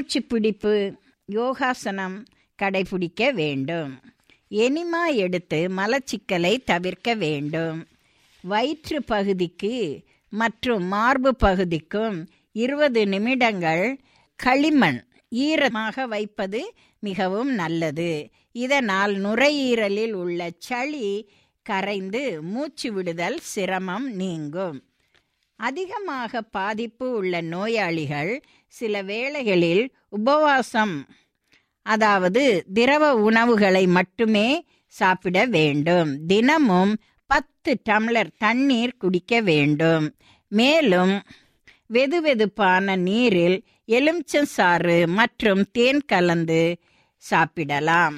மூச்சு பிடிப்பு யோகாசனம் கடைபிடிக்க வேண்டும். எனிமா எடுத்து மலச்சிக்கலை தவிர்க்க வேண்டும். வயிற்று பகுதிக்கு மற்றும் மார்பு பகுதிக்கும் இருபது நிமிடங்கள் களிமண் ஈரமாக வைப்பது மிகவும் நல்லது. இதனால் நுரையீரலில் உள்ள சளி கரைந்து மூச்சு விடுதல் சிரமம் நீங்கும். அதிகமாக பாதிப்பு உள்ள நோயாளிகள் சில வேளைகளில் உபவாசம் அதாவது திரவ உணவுகளை மட்டுமே சாப்பிட வேண்டும். தினமும் பத்து டம்ளர் தண்ணீர் குடிக்க வேண்டும். மேலும் வெதுவெதுப்பான நீரில் எலுமிச்சம் சாறு மற்றும் தேன் கலந்து சாப்பிடலாம்.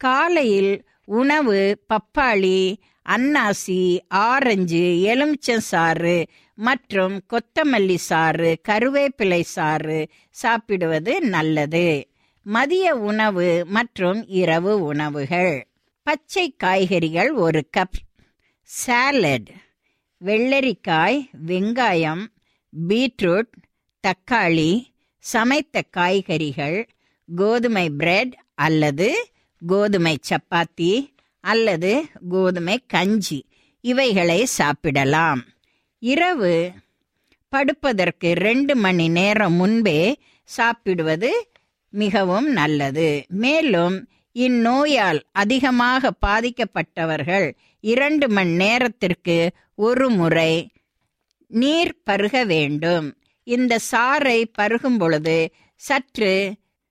காலையில் உணவு பப்பாளி அன்னாசி ஆரஞ்சு எலுமிச்சம் சாறு மற்றும் கொத்தமல்லி சாறு கருவேப்பிலை சாறு சாப்பிடுவது நல்லது. மதிய உணவு மற்றும் இரவு உணவுகள். பச்சை காய்கறிகள் ஒரு கப். சாலட். வெள்ளரிக்காய் வெங்காயம் பீட்ரூட் தக்காளி சமைத்த காய்கறிகள் கோதுமை பிரெட் அல்லது கோதுமை சப்பாத்தி அல்லது கோதுமை கஞ்சி இவைகளை சாப்பிடலாம். இரவு படுப்பதற்கு ரெண்டு மணி நேரம் முன்பே சாப்பிடுவது மிகவும் நல்லது. மேலும் இந்நோயால் அதிகமாக பாதிக்கப்பட்டவர்கள் இரண்டு மணி நேரத்திற்கு ஒரு முறை நீர் பருக வேண்டும். இந்த சாறை பருகும் பொழுது சற்று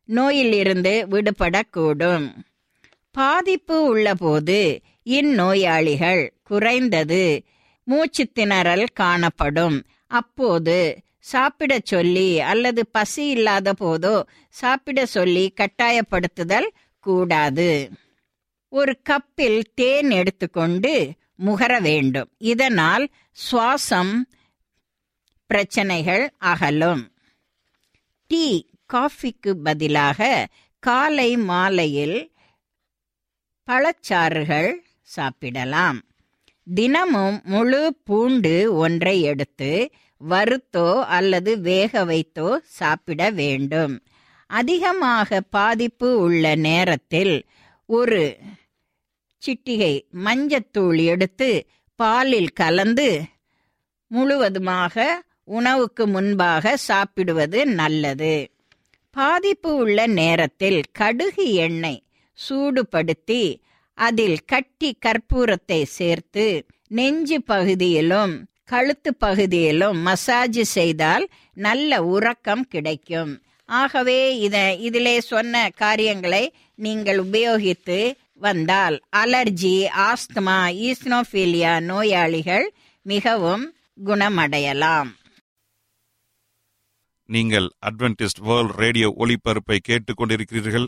நோயிலிருந்து விடுபடக்கூடும். பாதிப்பு உள்ளபோது இந்நோயாளிகள் குறைந்தது மூச்சு திணறல் காணப்படும். அப்போது சாப்பிட சொல்லி அல்லது பசி இல்லாத போதோ சாப்பிட சொல்லி கட்டாயப்படுத்துதல் கூடாது. ஒரு கப்பில் தேன் எடுத்துக்கொண்டு முகர வேண்டும். இதனால் சுவாசம் பிரச்சனைகள் அகலும். டீ காஃபிக்கு பதிலாக காலை மாலையில் பழச்சாறுகள் சாப்பிடலாம். தினமும் முழு பூண்டு ஒன்றை எடுத்து வறுத்தோ அல்லது வேக வைத்தோ சாப்பிட வேண்டும். அதிகமாக பாதிப்பு உள்ள நேரத்தில் ஒரு சிட்டிகை மஞ்சத்தூள் எடுத்து பாலில் கலந்து முழுவதுமாக உணவுக்கு முன்பாக சாப்பிடுவது நல்லது. பாதிப்பு உள்ள நேரத்தில் கடுகு எண்ணெய் சூடுபடுத்தி அதில் கட்டி கற்பூரத்தை சேர்த்து நெஞ்சு பகுதியிலும் கழுத்து பகுதியிலும் மசாஜ் செய்தால் நல்ல உறக்கம் கிடைக்கும். ஆகவே இத இதிலே சொன்ன காரியங்களை நீங்கள் உபயோகித்து வந்தால் அலர்ஜி ஆஸ்துமா ஈஸ்னோஃபீலியா நோயாளிகள் மிகவும் குணமடையலாம். நீங்கள் அட்வென்டிஸ்ட் வேர்ல்ட் ரேடியோ ஒளிபரப்பை கேட்டுக்கொண்டிருக்கிறீர்கள்.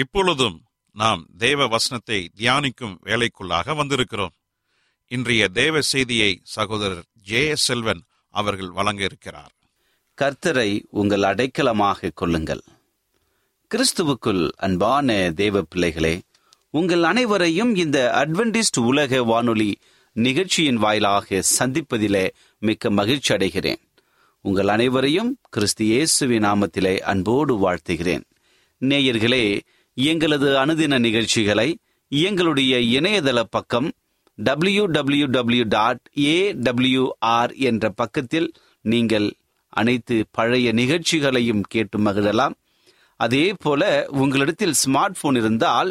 இப்பொழுதும் நாம் தேவ வசனத்தை தியானிக்கும் வேலைக்குள்ளாக வந்திருக்கிறோம். இன்றைய தேவ செய்தியை சகோதரர் ஜே செல்வன் அவர்கள் வழங்க இருக்கிறார் கர்த்தரை உங்கள் அடைக்கலமாக கொள்ளுங்கள். கிறிஸ்துவுக்குள் அன்பான தேவ பிள்ளைகளே உங்கள் அனைவரையும் இந்த அட்வென்டிஸ்ட் உலக வானொலி நிகழ்ச்சியின் வாயிலாக சந்திப்பதிலே மிக்க மகிழ்ச்சி அடைகிறேன். உங்கள் அனைவரையும் கிறிஸ்து இயேசுவின் நாமத்திலே அன்போடு வாழ்த்துகிறேன். நேயர்களே எங்களது அனுதின நிகழ்ச்சிகளை எங்களுடைய இணையதள பக்கம் W W W dot A WR என்ற பக்கத்தில் நீங்கள் அனைத்து பழைய நிகழ்ச்சிகளையும் கேட்டு மகிழலாம். அதே போல உங்களிடத்தில் ஸ்மார்ட் போன் இருந்தால்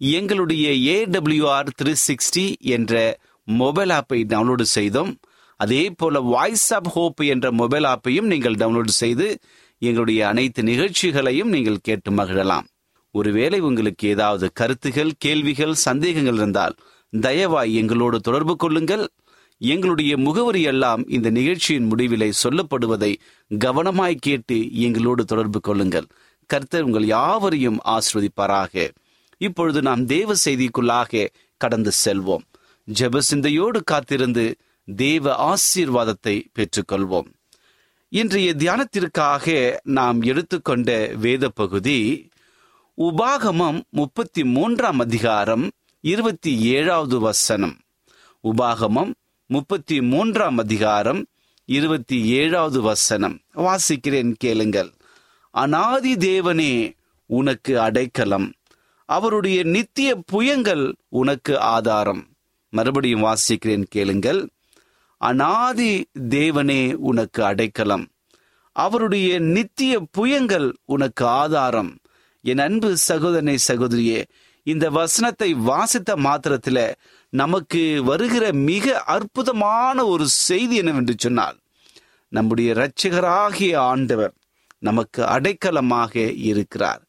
எங்களுடைய ஏடபிள்யூஆர் த்ரீ சிக்ஸ்டி என்ற மொபைல் ஆப்பை டவுன்லோடு செய்தோம் அதே போல வாய்ஸ் ஆப் ஹோப் என்ற மொபைல் ஆப்பையும் நீங்கள் டவுன்லோடு செய்து எங்களுடைய அனைத்து நிகழ்ச்சிகளையும் நீங்கள் கேட்டு மகிழலாம். ஒருவேளை உங்களுக்கு ஏதாவது கருத்துகள் கேள்விகள் சந்தேகங்கள் இருந்தால் தயவாய் எங்களோடு தொடர்பு கொள்ளுங்கள். எங்களுடைய முகவரி எல்லாம் இந்த நிகழ்ச்சியின் முடிவிலே சொல்லப்படுவதை கவனமாய் கேட்டு எங்களோடு தொடர்பு கொள்ளுங்கள். கர்த்தர் உங்கள் யாவரையும் ஆஸ்வதிப்பாராக இப்பொழுது நாம் தேவ செய்திக்குள்ளாக கடந்து செல்வோம். ஜெப சிந்தையோடு காத்திருந்து தேவ ஆசீர்வாதத்தை பெற்றுக்கொள்வோம். இன்றைய தியானத்திற்காக நாம் எடுத்துக்கொண்ட வேத பகுதி உபாகமம் முப்பத்தி மூன்றாம் அதிகாரம் இருபத்தி ஏழாவது வசனம். உபாகமம் முப்பத்தி மூன்றாம் அதிகாரம் இருபத்தி ஏழாவது வசனம். வாசிக்கிறேன் கேளுங்கள். அனாதி தேவனே உனக்கு அடைக்கலம். அவருடைய நித்திய புயங்கள் உனக்கு ஆதாரம். மறுபடியும் வாசிக்கிறேன் கேளுங்கள். அனாதி தேவனே உனக்கு அடைக்கலம். அவருடைய நித்திய புயங்கள் உனக்கு ஆதாரம். என் அன்பு சகோதரனை சகோதரியே இந்த வசனத்தை வாசித்த மாத்திரத்துல நமக்கு வருகிற மிக அற்புதமான ஒரு செய்தி என்னவென்று சொன்னால் நம்முடைய இரட்சகராகிய ஆண்டவர் நமக்கு அடைக்கலமாக இருக்கிறார்.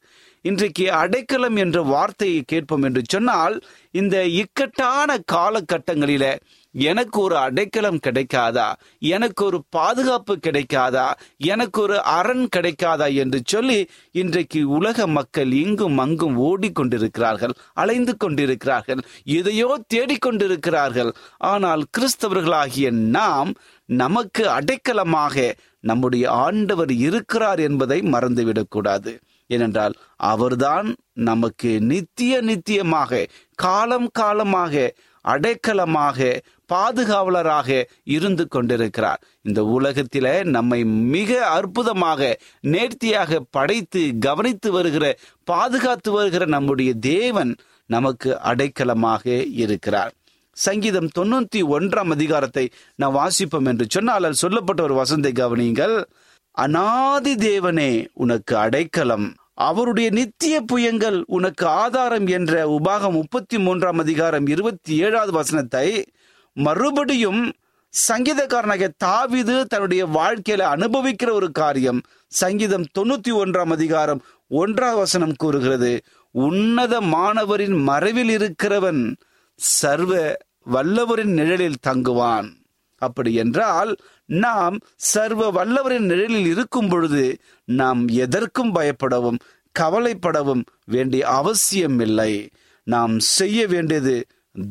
இன்றைக்கு அடைக்கலம் என்ற வார்த்தையை கேட்போம் என்று சொன்னால் இந்த இக்கட்டான காலகட்டங்களில எனக்கு ஒரு அடைக்கலம் கிடைக்காதா? எனக்கு ஒரு பாதுகாப்பு கிடைக்காதா? எனக்கு ஒரு அரண் கிடைக்காதா? என்று சொல்லி இன்றைக்கு உலக மக்கள் இங்கும் அங்கும் ஓடிக்கொண்டிருக்கிறார்கள் அலைந்து கொண்டிருக்கிறார்கள் எதையோ தேடிக்கொண்டிருக்கிறார்கள். ஆனால் கிறிஸ்தவர்களாகிய நாம் நமக்கு அடைக்கலமாக நம்முடைய ஆண்டவர் இருக்கிறார் என்பதை மறந்துவிடக்கூடாது. ஏனென்றால் அவர்தான் நமக்கு நித்திய நித்தியமாக காலம் காலமாக அடைக்கலமாக பாதுகாவலராக இருந்து கொண்டிருக்கிறார். இந்த உலகத்தில நம்மை மிக அற்புதமாக நேர்த்தியாக படைத்து கவனித்து வருகிற பாதுகாத்து வருகிற நம்முடைய தேவன் நமக்கு அடைக்கலமாக இருக்கிறார். சங்கீதம் தொண்ணூத்தி ஒன்றாம் அதிகாரத்தை நான் வாசிப்போம் என்று சொன்னால் அதில் சொல்லப்பட்ட ஒரு வசந்தை கவனியுங்கள். அனாதி தேவனே உனக்கு அடைக்கலம் அவருடைய நித்திய புயங்கள் உனக்கு ஆதாரம் என்ற உபாகம் முப்பத்தி மூன்றாம் அதிகாரம் இருபத்தி ஏழாவது வசனத்தை மறுபடியும் சங்கீதக்காரனாக தாவிது தன்னுடைய வாழ்க்கையில அனுபவிக்கிற ஒரு காரியம். சங்கீதம் தொண்ணூத்தி ஒன்றாம் அதிகாரம் ஒன்றாம் வசனம் கூறுகிறது உன்னத மாணவரின் மறைவில் இருக்கிறவன் சர்வ வல்லவரின் நிழலில் தங்குவான். அப்படி என்றால் நாம் சர்வ வல்லவரின் நிழலில் இருக்கும் பொழுது நாம் எதற்கும் பயப்படவும் கவலைப்படவும் வேண்டிய அவசியம் இல்லை. நாம் செய்ய வேண்டியது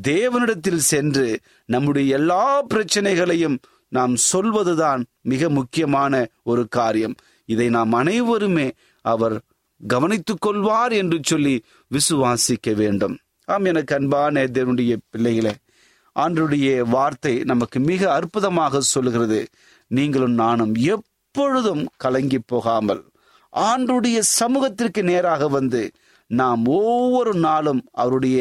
தேவனிடத்தில் சென்று நம்முடைய எல்லா பிரச்சனைகளையும் நாம் சொல்வதுதான் மிக முக்கியமான ஒரு காரியம். இதை நாம் அனைவருமே அவர் கவனித்துக் கொள்வார் என்று சொல்லி விசுவாசிக்க வேண்டும். ஆம் எனக்கு அன்பான தேவனுடைய பிள்ளைகளே ஆண்டுடைய வார்த்தை நமக்கு மிக அற்புதமாக சொல்லுகிறது. நீங்களும் நானும் எப்பொழுதும் கலங்கி போகாமல் ஆண்டுடைய சமூகத்திற்கு நேராக வந்து நாம் ஒவ்வொரு நாளும் அவருடைய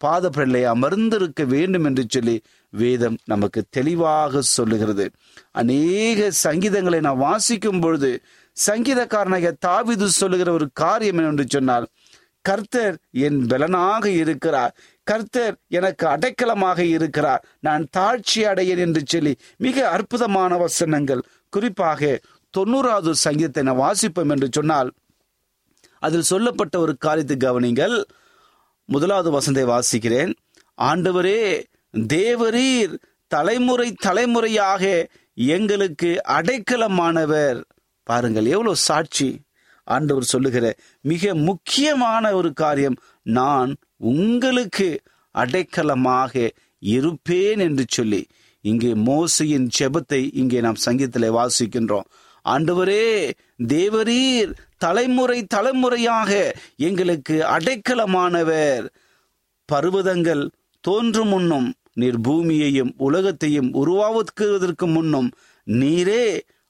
பாதப்பிள்ளை அமர்ந்திருக்க வேண்டும் என்று சொல்லி வேதம் நமக்கு தெளிவாக சொல்லுகிறது. அநேக சங்கீதங்களை நாம் வாசிக்கும் பொழுது சங்கீதக்காரனாக தாவிது சொல்லுகிற ஒரு காரியம் என்று சொன்னால் கர்த்தர் என் பலனாக இருக்கிறார். கர்த்தர் எனக்கு அடைக்கலமாக இருக்கிறார். நான் தாழ்ச்சி அடையேன் என்று சொல்லி மிக அற்புதமான வசனங்கள். குறிப்பாக தொண்ணூறாவது சங்கீதத்தை நான் வாசிப்போம் என்று சொன்னால் அதில் சொல்லப்பட்ட ஒரு காரியத்தை கவனிங்கள். முதலாவது வசந்தை வாசிக்கிறேன். ஆண்டவரே தேவரீர் தலைமுறை தலைமுறையாக எங்களுக்கு அடைக்கலமானவர். பாருங்கள் எவ்வளோ சாட்சி. ஆண்டவர் சொல்லுகிற மிக முக்கியமான ஒரு காரியம் நான் உங்களுக்கு அடைக்கலமாக இருப்பேன் என்று சொல்லி. இங்கே மோசையின் செபத்தை இங்கே நாம் சங்கீதத்தில் வாசிக்கின்றோம். ஆண்டவரே தேவரீர் தலைமுறை தலைமுறையாக எங்களுக்கு அடைக்கலமானவர். பர்வதங்கள் தோன்றும் முன்னும் நீர் பூமியையும் உலகத்தையும் உருவாக்குவதற்கு முன்னும் நீரே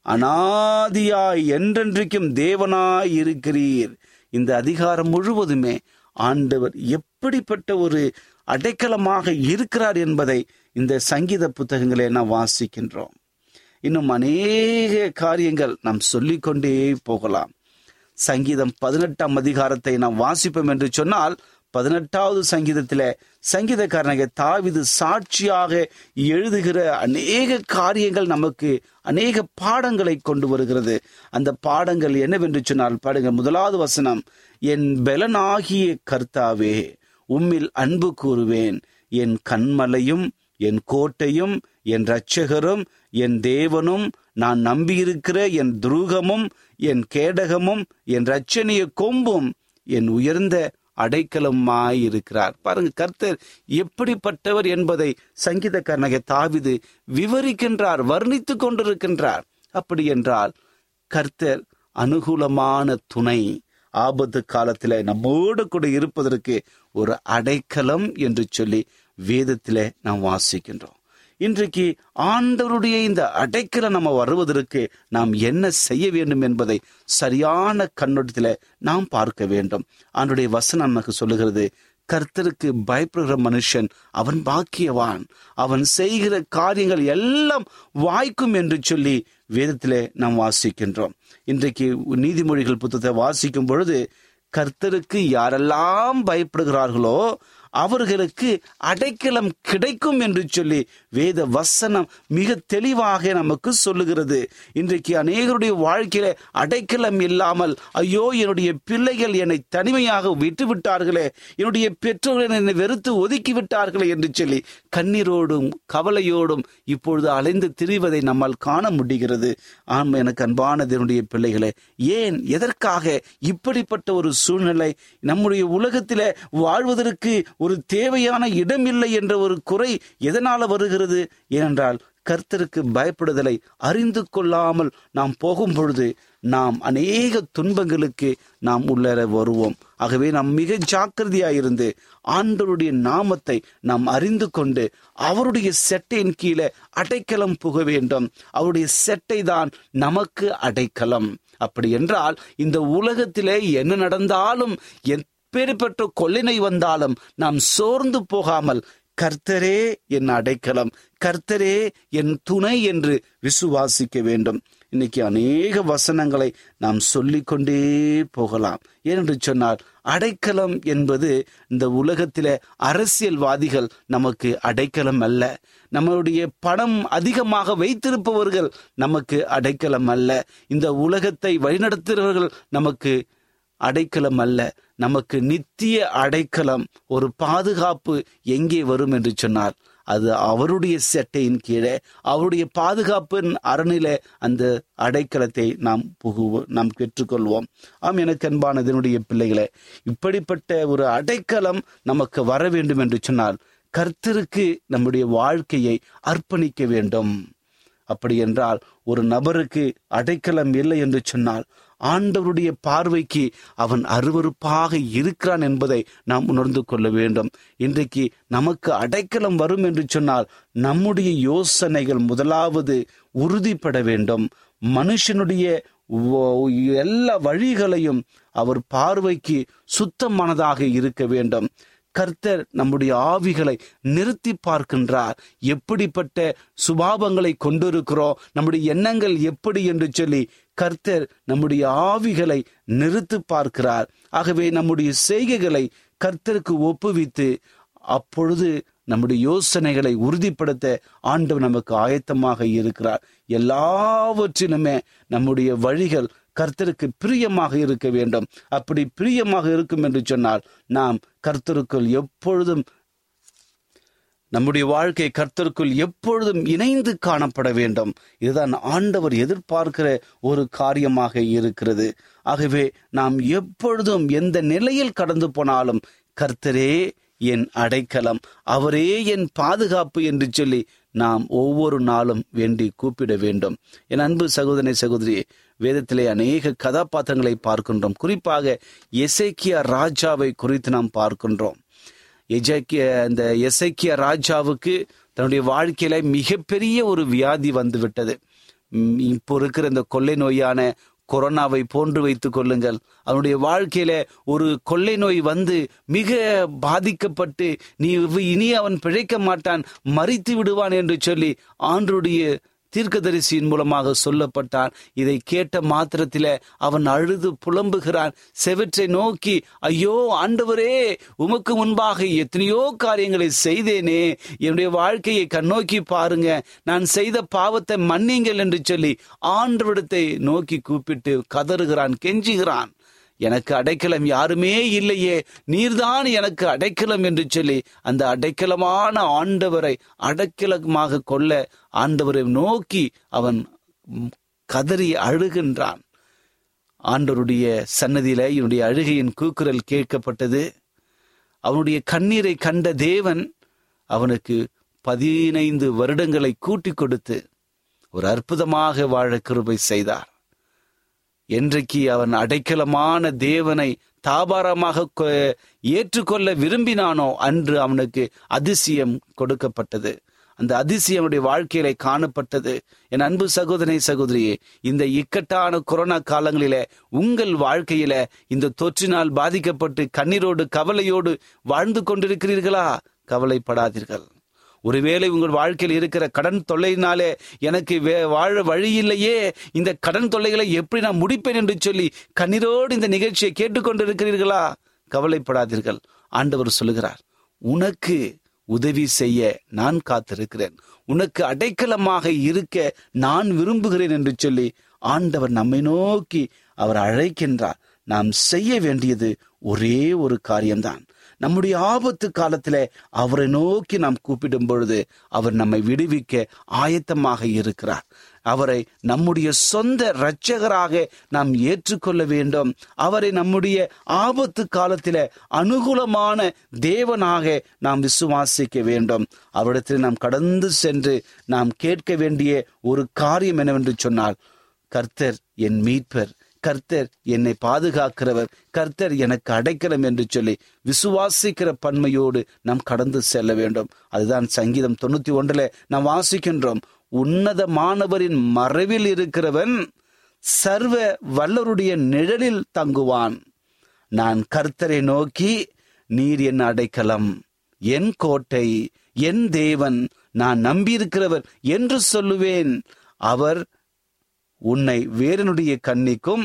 அனாதியாய் என்றென்றைக்கும் தேவனாய் இருக்கிறீர் இந்த அதிகாரம் முழுவதுமே ஆண்டவர் எப்படிப்பட்ட ஒரு அடைக்கலமாக இருக்கிறார் என்பதை இந்த சங்கீத புத்தகங்களை நாம் வாசிக்கின்றோம். இன்னும் அநேக காரியங்கள் நாம் சொல்லிக்கொண்டே போகலாம். சங்கீதம் பதினெட்டாம் அதிகாரத்தை நாம் வாசிப்போம் என்று சொன்னால் பதினெட்டாவது சங்கீதத்தில் சங்கீதக்காரனாக தாவிது சாட்சியாக எழுதுகிற அநேக காரியங்கள் நமக்கு அநேக பாடங்களை கொண்டு வருகிறது. அந்த பாடங்கள் என்னவென்று சொன்னால் பாடுங்க முதலாவது வசனம் என் பலனாகிய கர்த்தாவே உம்மில் அன்பு கூறுவேன். என் கண்மலையும் என் கோட்டையும் என் இரட்சகரும் என் தேவனும் நான் நம்பியிருக்கிற என் துருகமும் என் கேடகமும் என் இரட்சணிய கொம்பும் என் உயர்ந்த அடைக்கலமாய் இருக்கிறார் பாருங்க கர்த்தர் எப்படிப்பட்டவர் என்பதை சங்கீதக்காரனாக தாவிது விவரிக்கின்றார் வர்ணித்து கொண்டிருக்கின்றார். அப்படி என்றால் கர்த்தர் அனுகூலமான துணை ஆபத்து காலத்தில் நம்மோடு கூட இருப்பதற்கு ஒரு அடைக்கலம் என்று சொல்லி வேதத்திலே நாம் வாசிக்கின்றோம். இன்றைக்கு ஆண்டவருடைய இந்த அடைக்கல நம்ம வருவதற்கு நாம் என்ன செய்ய வேண்டும் என்பதை சரியான கண்ணோட்டத்தில் நாம் பார்க்க வேண்டும். ஆண்டுடைய வசனம் நமக்கு சொல்லுகிறது கர்த்தருக்கு பயப்படுகிற மனுஷன் அவன் பாக்கியவான். அவன் செய்கிற காரியங்கள் எல்லாம் வாய்க்கும் என்று சொல்லி வேதத்திலே நாம் வாசிக்கின்றோம். இன்றைக்கு நீதிமொழிகள் புத்தகத்தை வாசிக்கும் பொழுது கர்த்தருக்கு யாரெல்லாம் பயப்படுகிறார்களோ அவர்களுக்கு அடைக்கலம் கிடைக்கும் என்று சொல்லி வேத வசனம் மிக தெளிவாக நமக்கு சொல்லுகிறது. இன்றைக்கு அநேகருடைய வாழ்க்கையில அடைக்கலம் இல்லாமல் ஐயோ என்னுடைய பிள்ளைகள் என்னை தனிமையாக விட்டு விட்டார்களே என்னுடைய பெற்றோர்கள் என்னை வெறுத்து ஒதுக்கி விட்டார்களே என்று சொல்லி கண்ணீரோடும் கவலையோடும் இப்பொழுது அலைந்து திரிவதை நம்மால் காண முடிகிறது. ஆம் எனக்கு அன்பானது என்னுடைய பிள்ளைகளே ஏன் எதற்காக இப்படிப்பட்ட ஒரு சூழ்நிலை நம்முடைய உலகத்தில் வாழ்வதற்கு ஒரு தேவையான இடம் இல்லை என்ற ஒரு குறை எதனால வருகிறது? ஏனென்றால் கர்த்தருக்கு பயப்படுதலை அறிந்து கொள்ளாமல் நாம் போகும் பொழுது நாம் அநேக துன்பங்களுக்கு நாம் உள்ளர வருவோம். ஆகவே நாம் மிக ஜாக்கிரதையாயிருந்து ஆண்டவருடைய நாமத்தை நாம் அறிந்து கொண்டு அவருடைய செட்டையின் கீழே அடைக்கலம் புக வேண்டும். அவருடைய செட்டை தான் நமக்கு அடைக்கலம். அப்படி என்றால் இந்த உலகத்திலே என்ன நடந்தாலும் எப்பேற்பட்ட கொள்ளினை வந்தாலும் நாம் சோர்ந்து போகாமல் கர்த்தரே என் அடைக்கலம் கர்த்தரே என் துணை என்று விசுவாசிக்க வேண்டும். இன்னைக்கு அநேக வசனங்களை நாம் சொல்லிக்கொண்டே போகலாம். ஏனென்று சொன்னால் அடைக்கலம் என்பது இந்த உலகத்தில அரசியல்வாதிகள் நமக்கு அடைக்கலம் அல்ல. நம்மளுடைய பணம் அதிகமாக வைத்திருப்பவர்கள் நமக்கு அடைக்கலம் அல்ல. இந்த உலகத்தை வழிநடத்துகிறவர்கள் நமக்கு அடைக்கலம் அல்ல. நமக்கு நித்திய அடைக்கலம் ஒரு பாதுகாப்பு எங்கே வரும் என்று சொன்னார். அது அவருடைய செட்டையின் கீழே அவருடைய பாதுகாப்பின் அரணில அந்த அடைக்கலத்தை நாம் புகுவோம் நாம் பெற்றுக்கொள்வோம். ஆம் எனக்கு அன்பானதனுடைய பிள்ளைகளே இப்படிப்பட்ட ஒரு அடைக்கலம் நமக்கு வர வேண்டும் என்று சொன்னால் கர்த்தருக்கு நம்முடைய வாழ்க்கையை அர்ப்பணிக்க வேண்டும். அப்படி என்றால் ஒரு நபருக்கு அடைக்கலம் இல்லை என்று சொன்னால் ஆண்டவருடைய பார்வைக்கு அவன் அருவறுப்பாக இருக்கிறான் என்பதை நாம் உணர்ந்து கொள்ள வேண்டும். இன்றைக்கு நமக்கு அடைக்கலம் வரும் என்று சொன்னால் நம்முடைய யோசனைகள் முதலாவது உறுதிப்பட வேண்டும். மனுஷனுடைய எல்லா வழிகளையும் அவர் பார்வைக்கு சுத்தமானதாக இருக்க வேண்டும். கர்த்தர் நம்முடைய ஆவிகளை நிறுத்தி பார்க்கின்றார். எப்படிப்பட்ட சுபாவங்களை கொண்டிருக்கிறோம்? நம்முடைய எண்ணங்கள் எப்படி என்று சொல்லி கர்த்தர் நம்முடைய ஆவிகளை நிறுத்து பார்க்கிறார். ஆகவே நம்முடைய செய்கைகளை கர்த்தருக்கு ஒப்புவித்து அப்பொழுது நம்முடைய யோசனைகளை உறுதிப்படுத்த ஆண்டவர் நமக்கு ஆயத்தமாக இருக்கிறார். எல்லாவற்றிலுமே நம்முடைய வழிகள் கர்த்தருக்கு பிரியமாக இருக்க வேண்டும். அப்படி பிரியமாக இருக்கும் என்று சொன்னால் நாம் கர்த்தருக்குள் எப்பொழுதும் நம்முடைய வாழ்க்கை கர்த்தருக்குள் எப்பொழுதும் இணைந்து காணப்பட வேண்டும். இதுதான் ஆண்டவர் எதிர்பார்க்கிற ஒரு காரியமாக இருக்கிறது. ஆகவே நாம் எப்பொழுதும் எந்த நிலையில் கடந்து போனாலும் கர்த்தரே என் அடைக்கலம் அவரே என் பாதுகாப்பு என்று சொல்லி நாம் ஒவ்வொரு நாளும் வேண்டி கூப்பிட வேண்டும். என் அன்பு சகோதரி சகோதரி வேதத்திலே அநேக கதாபாத்திரங்களை பார்க்கின்றோம். குறிப்பாக எசேக்கியா ராஜாவை குறித்து நாம் பார்க்கின்றோம். எஜக்கிய அந்த எசைக்கிய ராஜாவுக்கு தன்னுடைய வாழ்க்கையில மிகப்பெரிய ஒரு வியாதி வந்து விட்டது இப்போ இருக்கிற இந்த கொள்ளை நோயான கொரோனாவை போன்று வைத்துக் கொள்ளுங்கள். அவனுடைய வாழ்க்கையில ஒரு கொள்ளை நோய் வந்து மிக பாதிக்கப்பட்டு நீ இனி அவன் பிழைக்க மாட்டான் மறித்து விடுவான் என்று சொல்லி ஆண்டுடைய தீர்க்கதரிசியின் மூலமாக சொல்லப்பட்டான். இதை கேட்ட மாத்திரத்தில அவன் அழுது புலம்புகிறான். செவற்றை நோக்கி ஐயோ ஆண்டவரே உமக்கு முன்பாக எத்தனையோ காரியங்களை செய்தேனே. என்னுடைய வாழ்க்கையை கண்ணோக்கி பாருங்க. நான் செய்த பாவத்தை மன்னிங்கள் என்று சொல்லி ஆண்டவிடத்தை நோக்கி கூப்பிட்டு கதறுகிறான் கெஞ்சுகிறான். எனக்கு அடைக்கலம் யாருமே இல்லையே. நீர்தான் எனக்கு அடைக்கலம் என்று சொல்லி அந்த அடைக்கலமான ஆண்டவரை அடைக்கலமாக கொள்ள ஆண்டவரை நோக்கி அவன் கதறி அழுகின்றான். ஆண்டவருடைய சன்னதியில என்னுடைய அழுகையின் கூக்குரல் கேட்கப்பட்டது. அவனுடைய கண்ணீரை கண்ட தேவன் அவனுக்கு பதினைந்து வருடங்களை கூட்டி கொடுத்து ஒரு அற்புதமாக வாழ கிருபை செய்தார். என்றைக்கு அவன் அடைக்கலமான தேவனை தாபாரமாக ஏற்றுக்கொள்ள விரும்பினானோ அன்று அவனுக்கு அதிசயம் கொடுக்கப்பட்டது. அந்த அதிசயம் வாழ்க்கையில காணப்பட்டது. என் அன்பு சகோதரி சகோதரியே இந்த இக்கட்டான கொரோனா காலங்களில உங்கள் வாழ்க்கையில இந்த தொற்றினால் பாதிக்கப்பட்டு கண்ணீரோடு கவலையோடு வாழ்ந்து கொண்டிருக்கிறீர்களா? கவலைப்படாதீர்கள். ஒருவேளை உங்கள் வாழ்க்கையில் இருக்கிற கடன் தொல்லையினாலே எனக்கு வாழ வழி இல்லையே இந்த கடன் தொல்லைகளை எப்படி நான் முடிப்பேன் என்று சொல்லி கண்ணீரோடு இந்த நிகழ்ச்சியை கேட்டுக்கொண்டிருக்கிறீர்களா? கவலைப்படாதீர்கள். ஆண்டவர் சொல்லுகிறார் உனக்கு உதவி செய்ய நான் காத்திருக்கிறேன். உனக்கு அடைக்கலமாக இருக்க நான் விரும்புகிறேன் என்று சொல்லி ஆண்டவர் நம்மை நோக்கி அவர் அழைக்கின்றார். நாம் செய்ய வேண்டியது ஒரே ஒரு காரியம்தான். நம்முடைய ஆபத்து காலத்துல அவரை நோக்கி நாம் கூப்பிடும் பொழுது அவர் நம்மை விடுவிக்க ஆயத்தமாக இருக்கிறார். அவரை நம்முடைய சொந்த இரட்சகராக நாம் ஏற்றுக்கொள்ள வேண்டும். அவரை நம்முடைய ஆபத்து காலத்தில அனுகூலமான தேவனாக நாம் விசுவாசிக்க வேண்டும். அவரிடத்தில் நாம் கடந்து சென்று நாம் கேட்க வேண்டிய ஒரு காரியம் என்னவென்று சொன்னால் கர்த்தர் என் மீட்பர். கர்த்தர் என்னை பாதுகாக்கிறவர் கர்த்தர் எனக்கு அடைக்கலம் என்று சொல்லி விசுவாசிக்கிற பன்மையோடு நாம் கடந்து செல்ல வேண்டும். அதுதான் சங்கீதம் தொண்ணூத்தி ஒன்றுல நாம் வாசிக்கின்றோம். உன்னதமானவரின் மறைவில் இருக்கிறவன் சர்வ வல்லருடைய நிழலில் தங்குவான். நான் கர்த்தரை நோக்கி நீர் என் அடைக்கலம் என் கோட்டை என் தேவன் நான் நம்பியிருக்கிறவர் என்று சொல்லுவேன். அவர் உன்னை வேறனுடைய கண்ணிக்கும்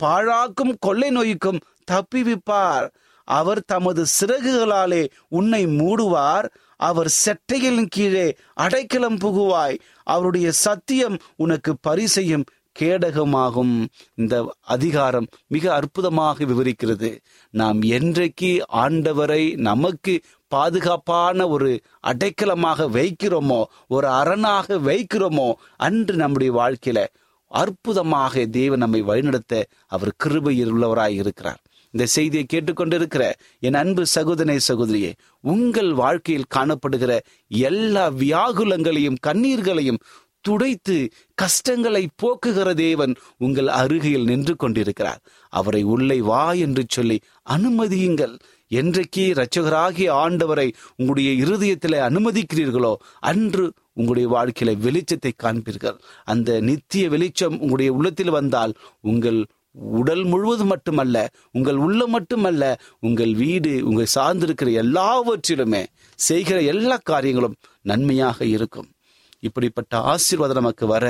பாழாக்கும் கொள்ளை நோய்க்கும் தப்பிவிப்பார். அவர் தமது சிறகுகளாலே உன்னை மூடுவார். அவர் செட்டைகளின் கீழே அடைக்கலம் புகுவாய். அவருடைய சத்தியம் உனக்கு பரிசையும் கேடகமாகும். இந்த அதிகாரம் மிக அற்புதமாக விவரிக்கிறது. நாம் என்றைக்கு ஆண்டவரை நமக்கு பாதுகாப்பான ஒரு அடைக்கலமாக வைக்கிறோமோ ஒரு அரணாக வைக்கிறோமோ அன்று நம்முடைய வாழ்க்கையில அற்புதமாக தேவன் நம்மை வழிநடத்த அவர் கிருபையில் உள்ளவராய் இருக்கிறார். இந்த செய்தியை கேட்டுக்கொண்டிருக்கிற என் அன்பு சகோதரனை சகோதரியே உங்கள் வாழ்க்கையில் காணப்படுகிற எல்லா வியாகுலங்களையும் கண்ணீர்களையும் துடைத்து கஷ்டங்களை போக்குகிற தேவன் உங்கள் அருகில் நின்று கொண்டிருக்கிறார். அவரை உள்ளே வா என்று சொல்லி அனுமதியுங்கள். என்றைக்கு இரட்சகராகிய ஆண்டவரை உங்களுடைய இருதயத்தில் அனுமதிக்கிறீர்களோ அன்று உங்களுடைய வாழ்க்கையில வெளிச்சத்தை காண்பீர்கள். அந்த நித்திய வெளிச்சம் உங்களுடைய உள்ளத்தில் வந்தால் உங்கள் உடல் முழுவதும் மட்டுமல்ல உங்கள் உள்ளம் மட்டுமல்ல உங்கள் வீடு உங்கள் சார்ந்திருக்கிற எல்லாவற்றிலுமே செய்கிற எல்லா காரியங்களும் நன்மையாக இருக்கும். இப்படிப்பட்ட ஆசீர்வாதம் நமக்கு வர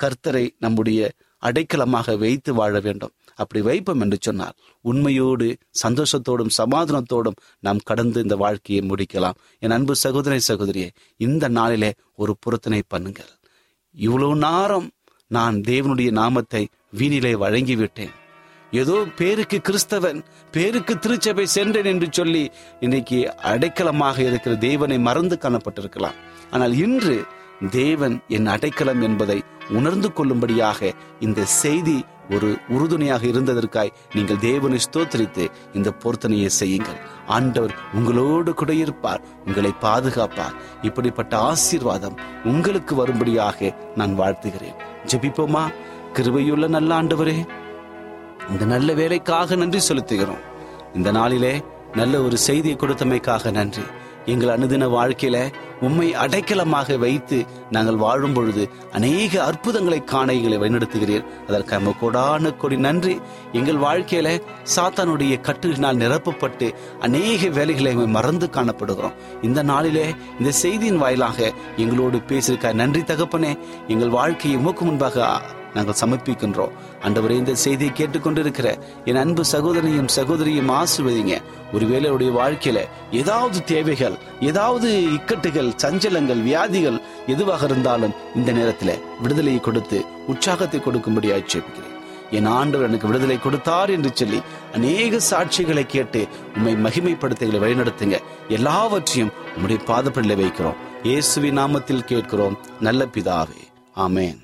கர்த்தரை நம்முடைய அடைக்கலமாக வைத்து வாழ வேண்டும். அப்படி வைப்போம் என்று சொன்னால் உண்மையோடு சந்தோஷத்தோடும் சமாதானத்தோடும் நாம் கடந்து இந்த வாழ்க்கையை முடிக்கலாம். என் அன்பு சகோதரி சகோதரியே இந்த நாளிலே ஒரு புறத்தினை பண்ணுங்கள். இவ்வளவு நேரம் நான் தேவனுடைய நாமத்தை வீணிலே வழங்கிவிட்டேன். ஏதோ பேருக்கு கிறிஸ்தவன் பேருக்கு திருச்சபை சென்றேன் என்று சொல்லி இன்னைக்கு அடைக்கலமாக இருக்கிற தேவனை மறந்து காணப்பட்டிருக்கலாம். ஆனால் இன்று தேவன் என் அடைக்கலம் என்பதை உணர்ந்து கொள்ளும்படியாக இந்த செய்தி ஒரு உறுதுணையாக இருந்ததற்காய் நீங்கள் தேவனை ஸ்தோத்தரித்து இந்த பொருத்தனையை செய்யுங்கள். ஆண்டவர் உங்களோடு கூட இருப்பார் உங்களை பாதுகாப்பார். இப்படிப்பட்ட ஆசீர்வாதம் உங்களுக்கு வரும்படியாக நான் வாழ்த்துகிறேன். ஜெபிப்போமா? கிருபையுள்ள நல்ல ஆண்டவரே இந்த நல்ல வேலைக்காக நன்றி செலுத்துகிறோம். இந்த நாளிலே நல்ல ஒரு செய்தியை கொடுத்தமைக்காக நன்றி. எங்கள் அனுதின வாழ்க்கையில உண்மை அடைக்கலமாக வைத்து நாங்கள் வாழும் பொழுது அநேக அற்புதங்களை காண எங்களை வழிநடத்துகிறீர். அதற்கு நம்ம கொடான கொடி நன்றி. எங்கள் வாழ்க்கையில சாத்தானுடைய கட்டுகளினால் நிரப்பப்பட்டு அநேக வேலைகளை மறந்து காணப்படுகிறோம். இந்த நாளிலே இந்த செய்தியின் வாயிலாக எங்களோடு பேசியிருக்க நன்றி தகப்பனே. எங்கள் வாழ்க்கையை மூக்கு முன்பாக நாங்கள் சமர்ப்பிக்கின்றோம். அண்டவரே இந்த செய்தியை கேட்டுக்கொண்டிருக்கிற என் அன்பு சகோதரனையும் சகோதரியும் ஆசிர்வதிங்க. ஒருவேளை அவருடைய வாழ்க்கையில ஏதாவது தேவைகள் ஏதாவது இக்கட்டுகள் சஞ்சலங்கள் வியாதிகள் எதுவாக இருந்தாலும் இந்த நேரத்தில் விடுதலையை கொடுத்து உற்சாகத்தை கொடுக்கும்படி ஆட்சேபிக்கிறேன் என் ஆண்டவர் எனக்கு விடுதலை கொடுத்தார் என்று சொல்லி அநேக சாட்சிகளை கேட்டு உண்மை மகிமைப்படுத்துகளை வழிநடத்துங்க. எல்லாவற்றையும் உம்முடைய பாதப்படியில் வைக்கிறோம். இயேசுவி நாமத்தில் கேட்கிறோம். நல்ல பிதாவே. ஆமேன்.